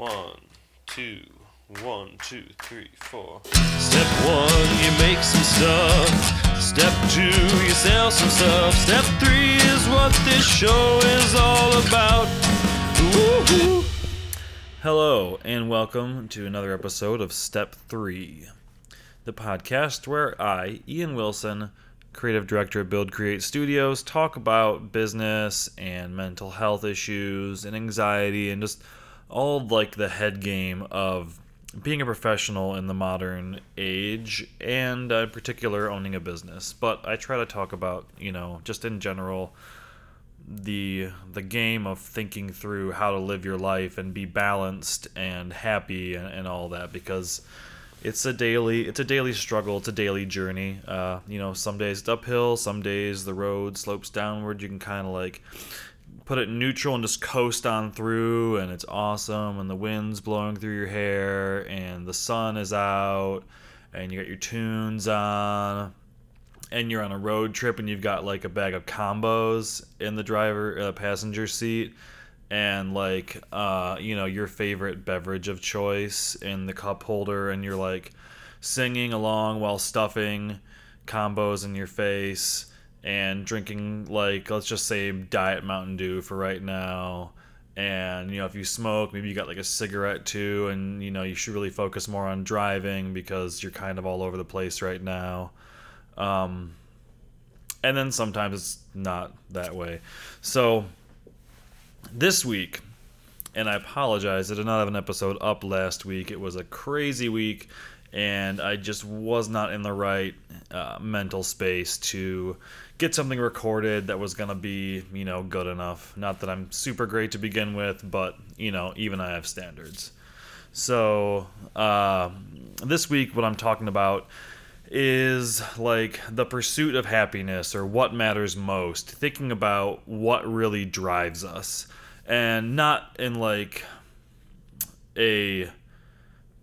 One, two, one, two, three, four. Step one, you make some stuff. Step two, you sell some stuff. Step three is what this show is all about. Woo-hoo. Hello, and welcome to another episode of Step 3, the podcast where I, Ian Wilson, creative director at Build Create Studios, talk about business and mental health issues and anxiety and just all like the head game of being a professional in the modern age and uh, in particular owning a business. But I try to talk about, you know, just in general the the game of thinking through how to live your life and be balanced and happy and, and all that because it's a daily it's a daily struggle. It's a daily journey. Uh, you know some days it's uphill some days the road slopes downward. You can kind of like put it neutral and just coast on through and it's awesome and the wind's blowing through your hair and the sun is out and you got your tunes on and you're on a road trip and you've got like a bag of combos in the driver uh, passenger seat and like uh you know your favorite beverage of choice in the cup holder and you're like singing along while stuffing combos in your face and drinking like let's just say diet mountain dew for right now and you know if you smoke maybe you got like a cigarette too and you know you should really focus more on driving because you're kind of all over the place right now um, and then sometimes it's not that way. So this week, and I apologize, I did not have an episode up last week. It was a crazy week, and I just was not in the right uh, mental space to get something recorded that was to be, you know, good enough. Not that I'm super great to begin with, but, you know, even I have standards. So uh, this week, what I'm talking about is like the pursuit of happiness or what matters most, thinking about what really drives us, and not in like a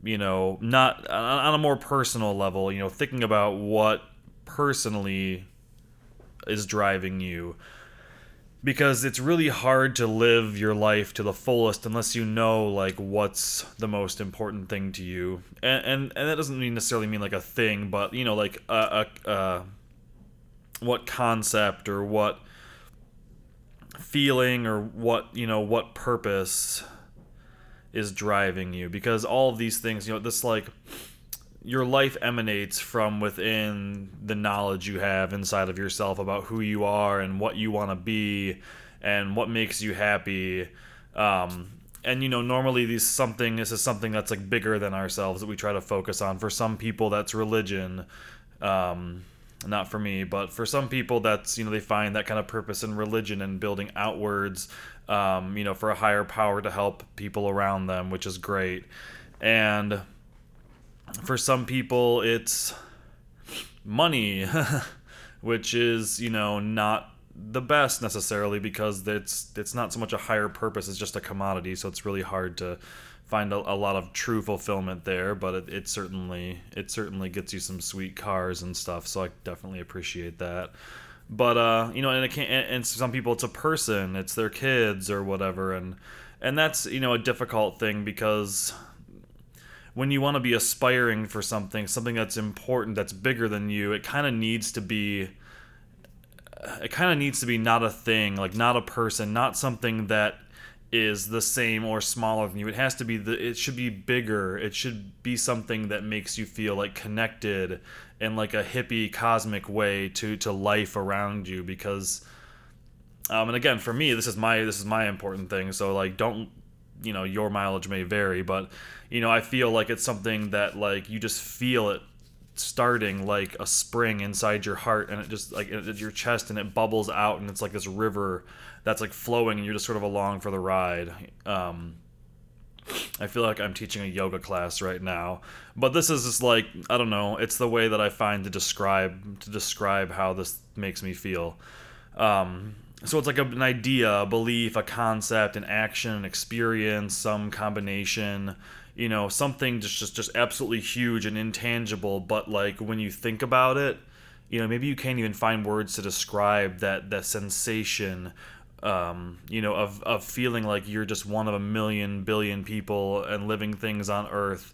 you know, not on a more personal level, you know, thinking about what personally is driving you. Because it's really hard to live your life to the fullest unless you know like what's the most important thing to you. And and, and that doesn't necessarily mean like a thing but you know like a, a, a what concept or what feeling or what you know what purpose is driving you because all of these things you know this like your life emanates from within the knowledge you have inside of yourself about who you are and what you want to be and what makes you happy. Um, and you know normally these something this is something that's like bigger than ourselves that we try to focus on. For some people that's religion. Um, not for me but for some people that's you know they find that kind of purpose in religion and building outwards um, you know for a higher power to help people around them which is great. And for some people it's money which is you know not the best necessarily because it's it's not so much a higher purpose it's just a commodity so it's really hard to find a, a lot of true fulfillment there but it, it certainly it certainly gets you some sweet cars and stuff so i definitely appreciate that but uh you know and it can and, and some people it's a person it's their kids or whatever and and that's you know a difficult thing because when you want to be aspiring for something, something that's important, that's bigger than you, it kind of needs to be it kind of needs to be not a thing, like not a person, not something that is the same or smaller than you. It has to be the it should be bigger. It should be something that makes you feel like connected in like a hippie cosmic way to to life around you because um and again for me this is my this is my important thing. So like don't you know your mileage may vary but you know i feel like it's something that like you just feel it starting like a spring inside your heart and it just like at your chest and it bubbles out and it's like this river that's like flowing and you're just sort of along for the ride um I feel like I'm teaching a yoga class right now, but this is just like I don't know. It's the way that I find to describe to describe how this makes me feel. Um, so it's like an idea, a belief, a concept, an action, an experience, some combination, you know, something just just just absolutely huge and intangible, but like when you think about it, you know, maybe you can't even find words to describe that that sensation um, you know, of of feeling like you're just one of a million billion people and living things on Earth.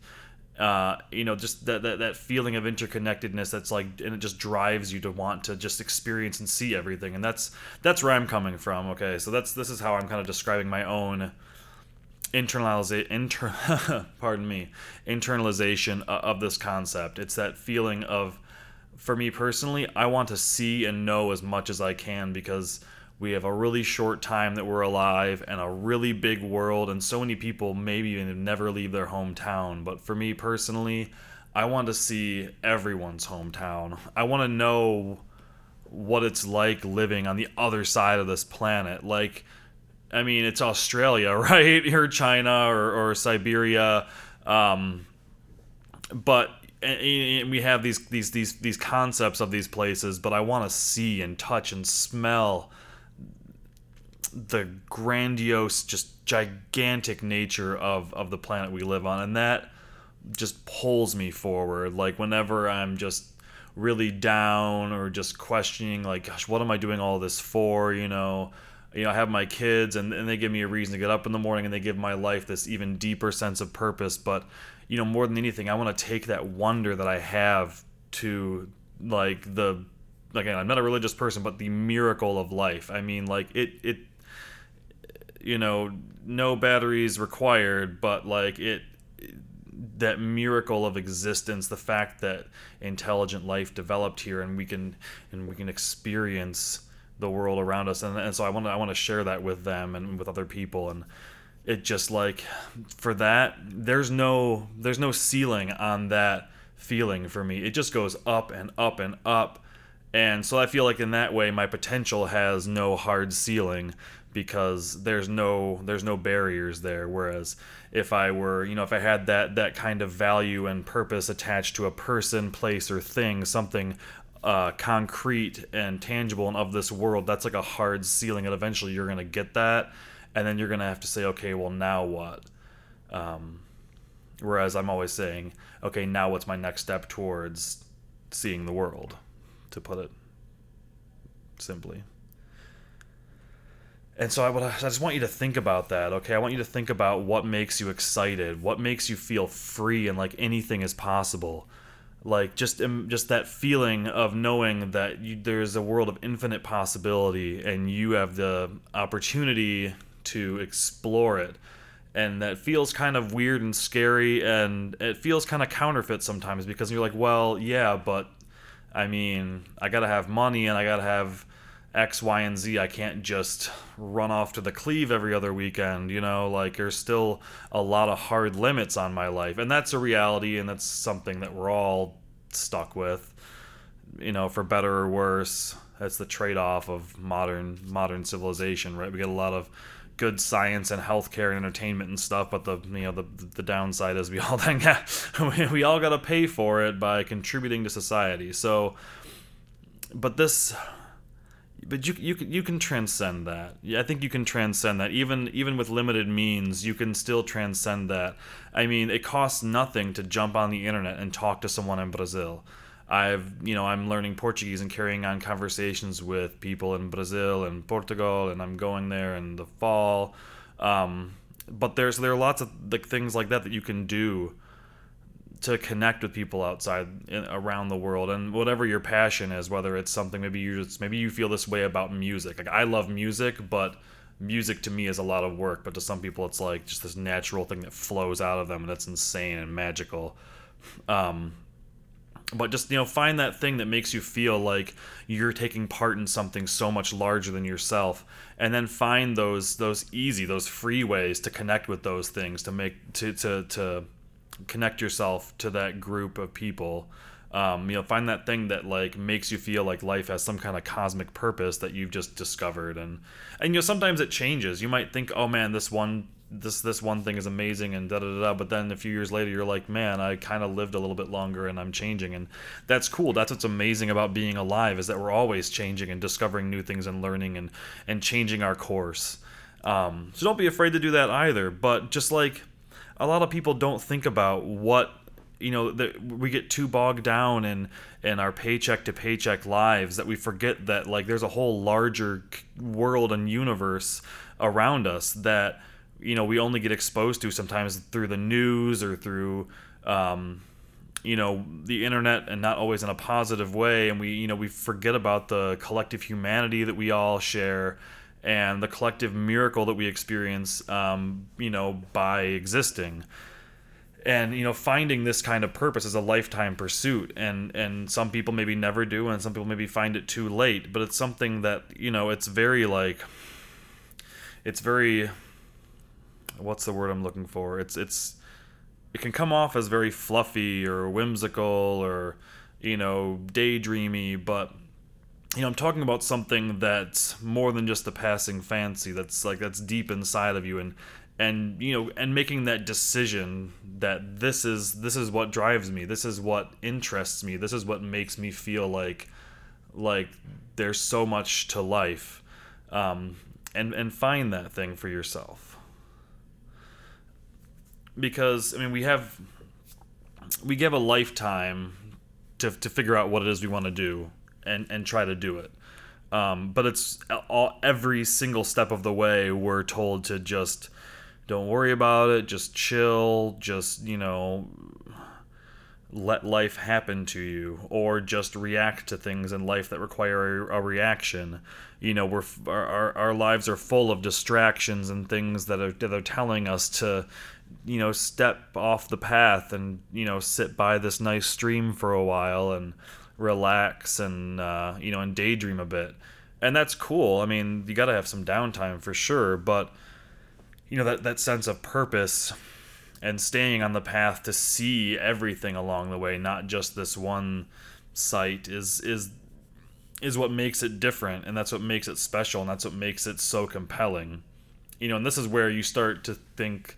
Uh, you know, just that, that that feeling of interconnectedness that's like, and it just drives you to want to just experience and see everything, and that's that's where I'm coming from. Okay, so that's this is how I'm kind of describing my own internalization inter pardon me internalization of this concept. It's that feeling of for me personally i want to see and know as much as i can because we have a really short time that we're alive and a really big world and so many people maybe even never leave their hometown. But for me personally i want to see everyone's hometown. I want to know what it's like living on the other side of this planet. Like I mean, it's Australia, right? Or China or, or Siberia. Um, but and we have these these these these concepts of these places, but I want to see and touch and smell the grandiose, just gigantic nature of of the planet we live on, and that just pulls me forward. Like whenever I'm just really down or just questioning, like, gosh, what am I doing all this for? You know you know, I have my kids and, and they give me a reason to get up in the morning and they give my life this even deeper sense of purpose. But, you know, more than anything, I want to take that wonder that I have to like the, again, I'm not a religious person, but the miracle of life. I mean, like it, it, you know, no batteries required, but like it, that miracle of existence the fact that intelligent life developed here and we can and we can experience the world around us. And, and so I want to I want to share that with them and with other people. And it just like for that there's no there's no ceiling on that feeling for me. It just goes up and up and up. And so I feel like in that way my potential has no hard ceiling because there's no there's no barriers there. Whereas if I were you know if I had that that kind of value and purpose attached to a person place or thing something uh, concrete and tangible and of this world, that's like a hard ceiling, and eventually you're gonna get that, and then you're gonna have to say, okay, well now what? Um, whereas I'm always saying, okay, now what's my next step towards seeing the world, to put it simply. And so I, would, I just want you to think about that, okay? I want you to think about what makes you excited, what makes you feel free and like anything is possible like just um, just that feeling of knowing that you, there's a world of infinite possibility and you have the opportunity to explore it. And that feels kind of weird and scary and it feels kind of counterfeit sometimes because you're like well yeah but i mean i gotta have money and i gotta have X, Y, and Z. I can't just run off to the cleave every other weekend, you know, like there's still a lot of hard limits on my life. And that's a reality and that's something that we're all stuck with. You know, for better or worse. That's the trade off of modern modern civilization, right? We get a lot of good science and healthcare and entertainment and stuff, but the you know the the downside is we all then we, we all got to pay for it by contributing to society. So, but this but you you can you can transcend that. I think you can transcend that. Even even with limited means, you can still transcend that. I mean, it costs nothing to jump on the internet and talk to someone in Brazil. I've you know I'm learning Portuguese and carrying on conversations with people in Brazil and Portugal, and I'm going there in the fall. Um, but there's there are lots of like things like that that you can do to connect with people outside in, around the world and whatever your passion is whether it's something maybe you just maybe you feel this way about music. Like i love music but music to me is a lot of work but to some people it's like just this natural thing that flows out of them and it's insane and magical. Um, but just you know find that thing that makes you feel like you're taking part in something so much larger than yourself and then find those those easy those free ways to connect with those things to make to to to connect yourself to that group of people um, you know find that thing that like makes you feel like life has some kind of cosmic purpose that you've just discovered. And and you know sometimes it changes. You might think oh man this one this this one thing is amazing and da da da but then a few years later you're like man i kind of lived a little bit longer and i'm changing. And that's cool. That's what's amazing about being alive is that we're always changing and discovering new things and learning and and changing our course. Um, so don't be afraid to do that either. But just like a lot of people don't think about what you know that we get too bogged down in in our paycheck to paycheck lives that we forget that like there's a whole larger world and universe around us that you know we only get exposed to sometimes through the news or through um, you know the internet and not always in a positive way. And we you know we forget about the collective humanity that we all share and the collective miracle that we experience um, you know by existing. And you know finding this kind of purpose is a lifetime pursuit and and some people maybe never do and some people maybe find it too late but it's something that you know it's very like it's very what's the word i'm looking for? It's it's it can come off as very fluffy or whimsical or you know daydreamy but you know i'm talking about something that's more than just a passing fancy that's like that's deep inside of you and and you know and making that decision that this is this is what drives me this is what interests me this is what makes me feel like like there's so much to life um, and and find that thing for yourself. Because I mean we have we give a lifetime to, to figure out what it is we want to do and and try to do it. Um, but it's all, every single step of the way we're told to just don't worry about it just chill just you know let life happen to you or just react to things in life that require a, a reaction. You know we're our, our lives are full of distractions and things that are, that are telling us to you know step off the path and you know sit by this nice stream for a while and relax and uh, you know and daydream a bit and that's cool i mean you got to have some downtime for sure but you know that that sense of purpose and staying on the path to see everything along the way, not just this one site, is is is what makes it different, and that's what makes it special, and that's what makes it so compelling. You know, and this is where you start to think,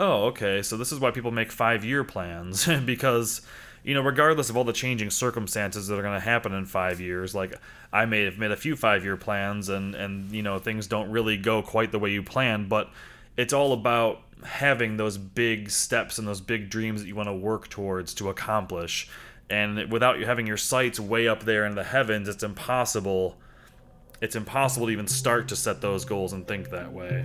oh, okay, so this is why people make five year plans because you know, regardless of all the changing circumstances that are going to happen in five years, like I may have made a few five year plans and, and, you know, things don't really go quite the way you planned, but it's all about having those big steps and those big dreams that you want to work towards to accomplish. And without you having your sights way up there in the heavens, it's impossible. It's impossible to even start to set those goals and think that way.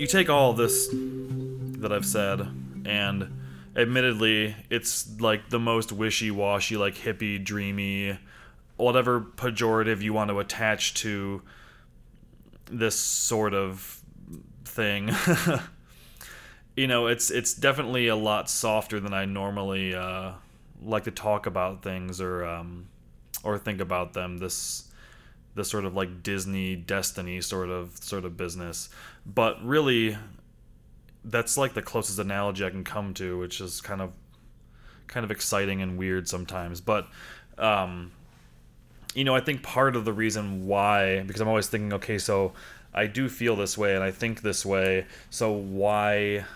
You take all this that I've said, and admittedly, it's like the most wishy washy, like hippie, dreamy, whatever pejorative you want to attach to this sort of thing. you know, it's it's definitely a lot softer than I normally uh, like to talk about things or um, or think about them. This the sort of like Disney Destiny sort of sort of business. But really that's like the closest analogy I can come to, which is kind of kind of exciting and weird sometimes. But um you know, I think part of the reason why because I'm always thinking, okay, so I do feel this way and I think this way, so why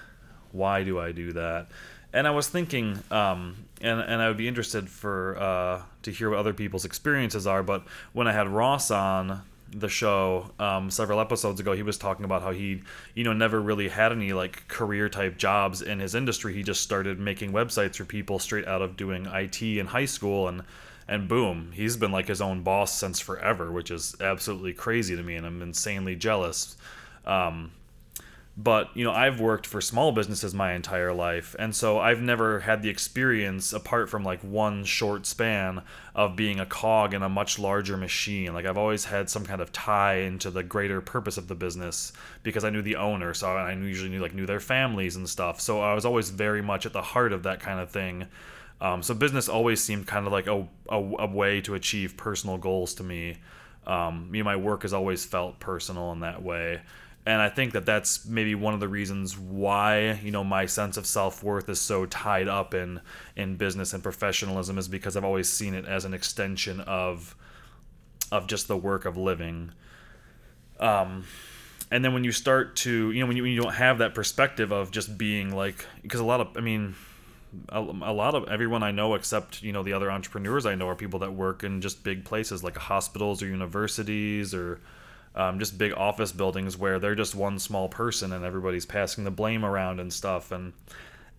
why do I do that? And I was thinking, um, and and I would be interested for uh, to hear what other people's experiences are. But when I had Ross on the show um, several episodes ago, he was talking about how he, you know, never really had any like career type jobs in his industry. He just started making websites for people straight out of doing IT in high school, and and boom, he's been like his own boss since forever, which is absolutely crazy to me, and I'm insanely jealous. Um, but you know i've worked for small businesses my entire life and so i've never had the experience apart from like one short span of being a cog in a much larger machine. Like i've always had some kind of tie into the greater purpose of the business because i knew the owner so i usually knew like knew their families and stuff. So i was always very much at the heart of that kind of thing. Um, so business always seemed kind of like a, a, a way to achieve personal goals to me. Um, you know my work has always felt personal in that way and I think that that's maybe one of the reasons why you know my sense of self worth is so tied up in in business and professionalism is because I've always seen it as an extension of of just the work of living. Um, and then when you start to you know when you, when you don't have that perspective of just being like because a lot of i mean a, a lot of everyone i know except you know the other entrepreneurs i know are people that work in just big places like hospitals or universities or um, just big office buildings where they're just one small person and everybody's passing the blame around and stuff. And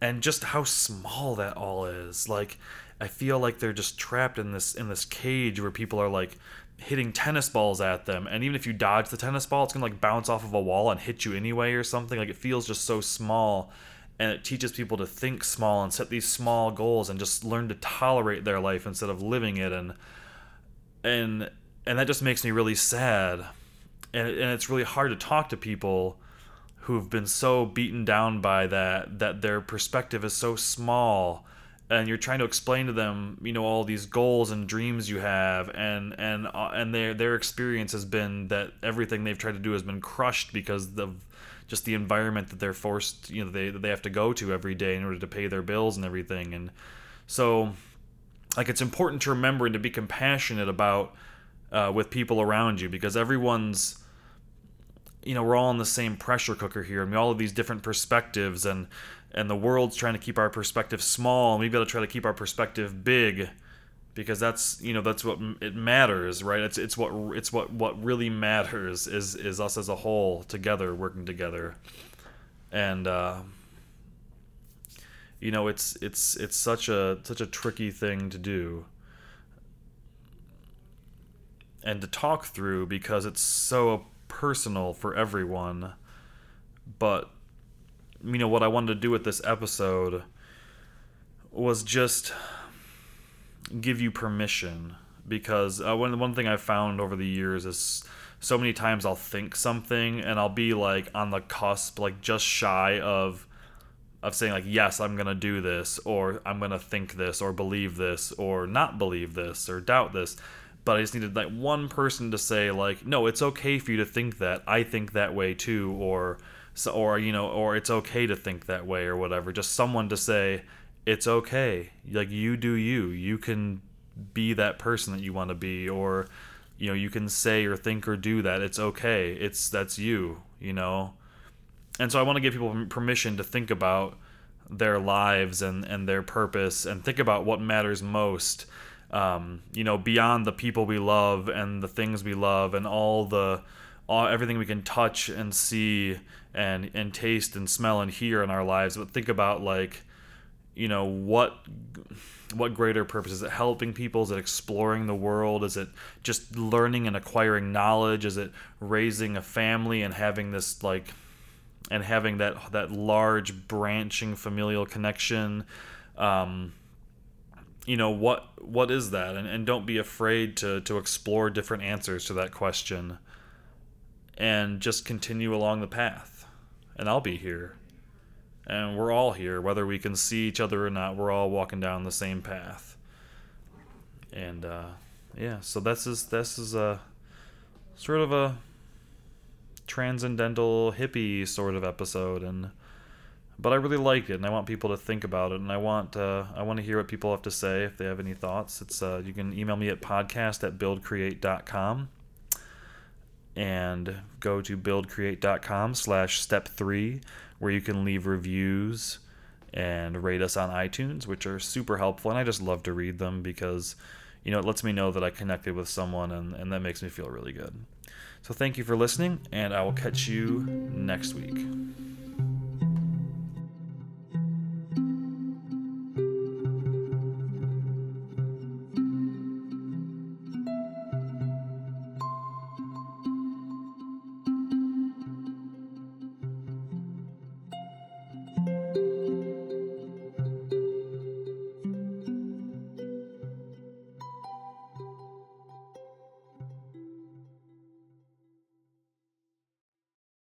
and just how small that all is. Like i feel like they're just trapped in this in this cage where people are like hitting tennis balls at them. And even if you dodge the tennis ball it's to like bounce off of a wall and hit you anyway or something. Like it feels just so small. And it teaches people to think small and set these small goals and just learn to tolerate their life instead of living it. And and and that just makes me really sad and, and it's really hard to talk to people who've been so beaten down by that that their perspective is so small and you're trying to explain to them you know all these goals and dreams you have and and uh, and their their experience has been that everything they've tried to do has been crushed because of just the environment that they're forced you know they they have to go to every day in order to pay their bills and everything. And so like it's important to remember and to be compassionate about uh, with people around you because everyone's you know we're all in the same pressure cooker here. And we all have these different perspectives and and the world's trying to keep our perspective small and we've got to try to keep our perspective big because that's you know that's what it matters right? It's it's what it's what what really matters is is us as a whole together working together. And uh you know it's it's it's such a such a tricky thing to do and to talk through because it's so personal for everyone but you know what I wanted to do with this episode was just give you permission because uh, one one thing I've found over the years is so many times I'll think something and I'll be like on the cusp, like just shy of of saying like yes I'm gonna do this or I'm gonna think this or believe this or not believe this or doubt this. But I just needed like one person to say like no it's okay for you to think that. I think that way too or so, or you know or it's okay to think that way or whatever. Just someone to say it's okay. Like you do you. You can be that person that you want to be or you know you can say or think or do that. It's okay. It's that's you you know? And so i want to give people permission to think about their lives and and their purpose and think about what matters most um, you know beyond the people we love and the things we love and all the all, everything we can touch and see and and taste and smell and hear in our lives. But think about like you know what what greater purpose? Is it helping people? Is it exploring the world? Is it just learning and acquiring knowledge? Is it raising a family and having this like and having that that large branching familial connection? Um, you know what what is that? And, and don't be afraid to to explore different answers to that question and just continue along the path. And i'll be here. And we're all here whether we can see each other or not we're all walking down the same path. And uh, yeah so this is this is a sort of a transcendental hippie sort of episode. And but I really like it and I want people to think about it and I want uh, I want to hear what people have to say if they have any thoughts it's uh, you can email me at podcast at buildcreate.com and go to buildcreate.com slash step three where you can leave reviews and rate us on iTunes, which are super helpful. And I just love to read them because, you know, it lets me know that I connected with someone and, and that makes me feel really good. So thank you for listening, and I will catch you next week.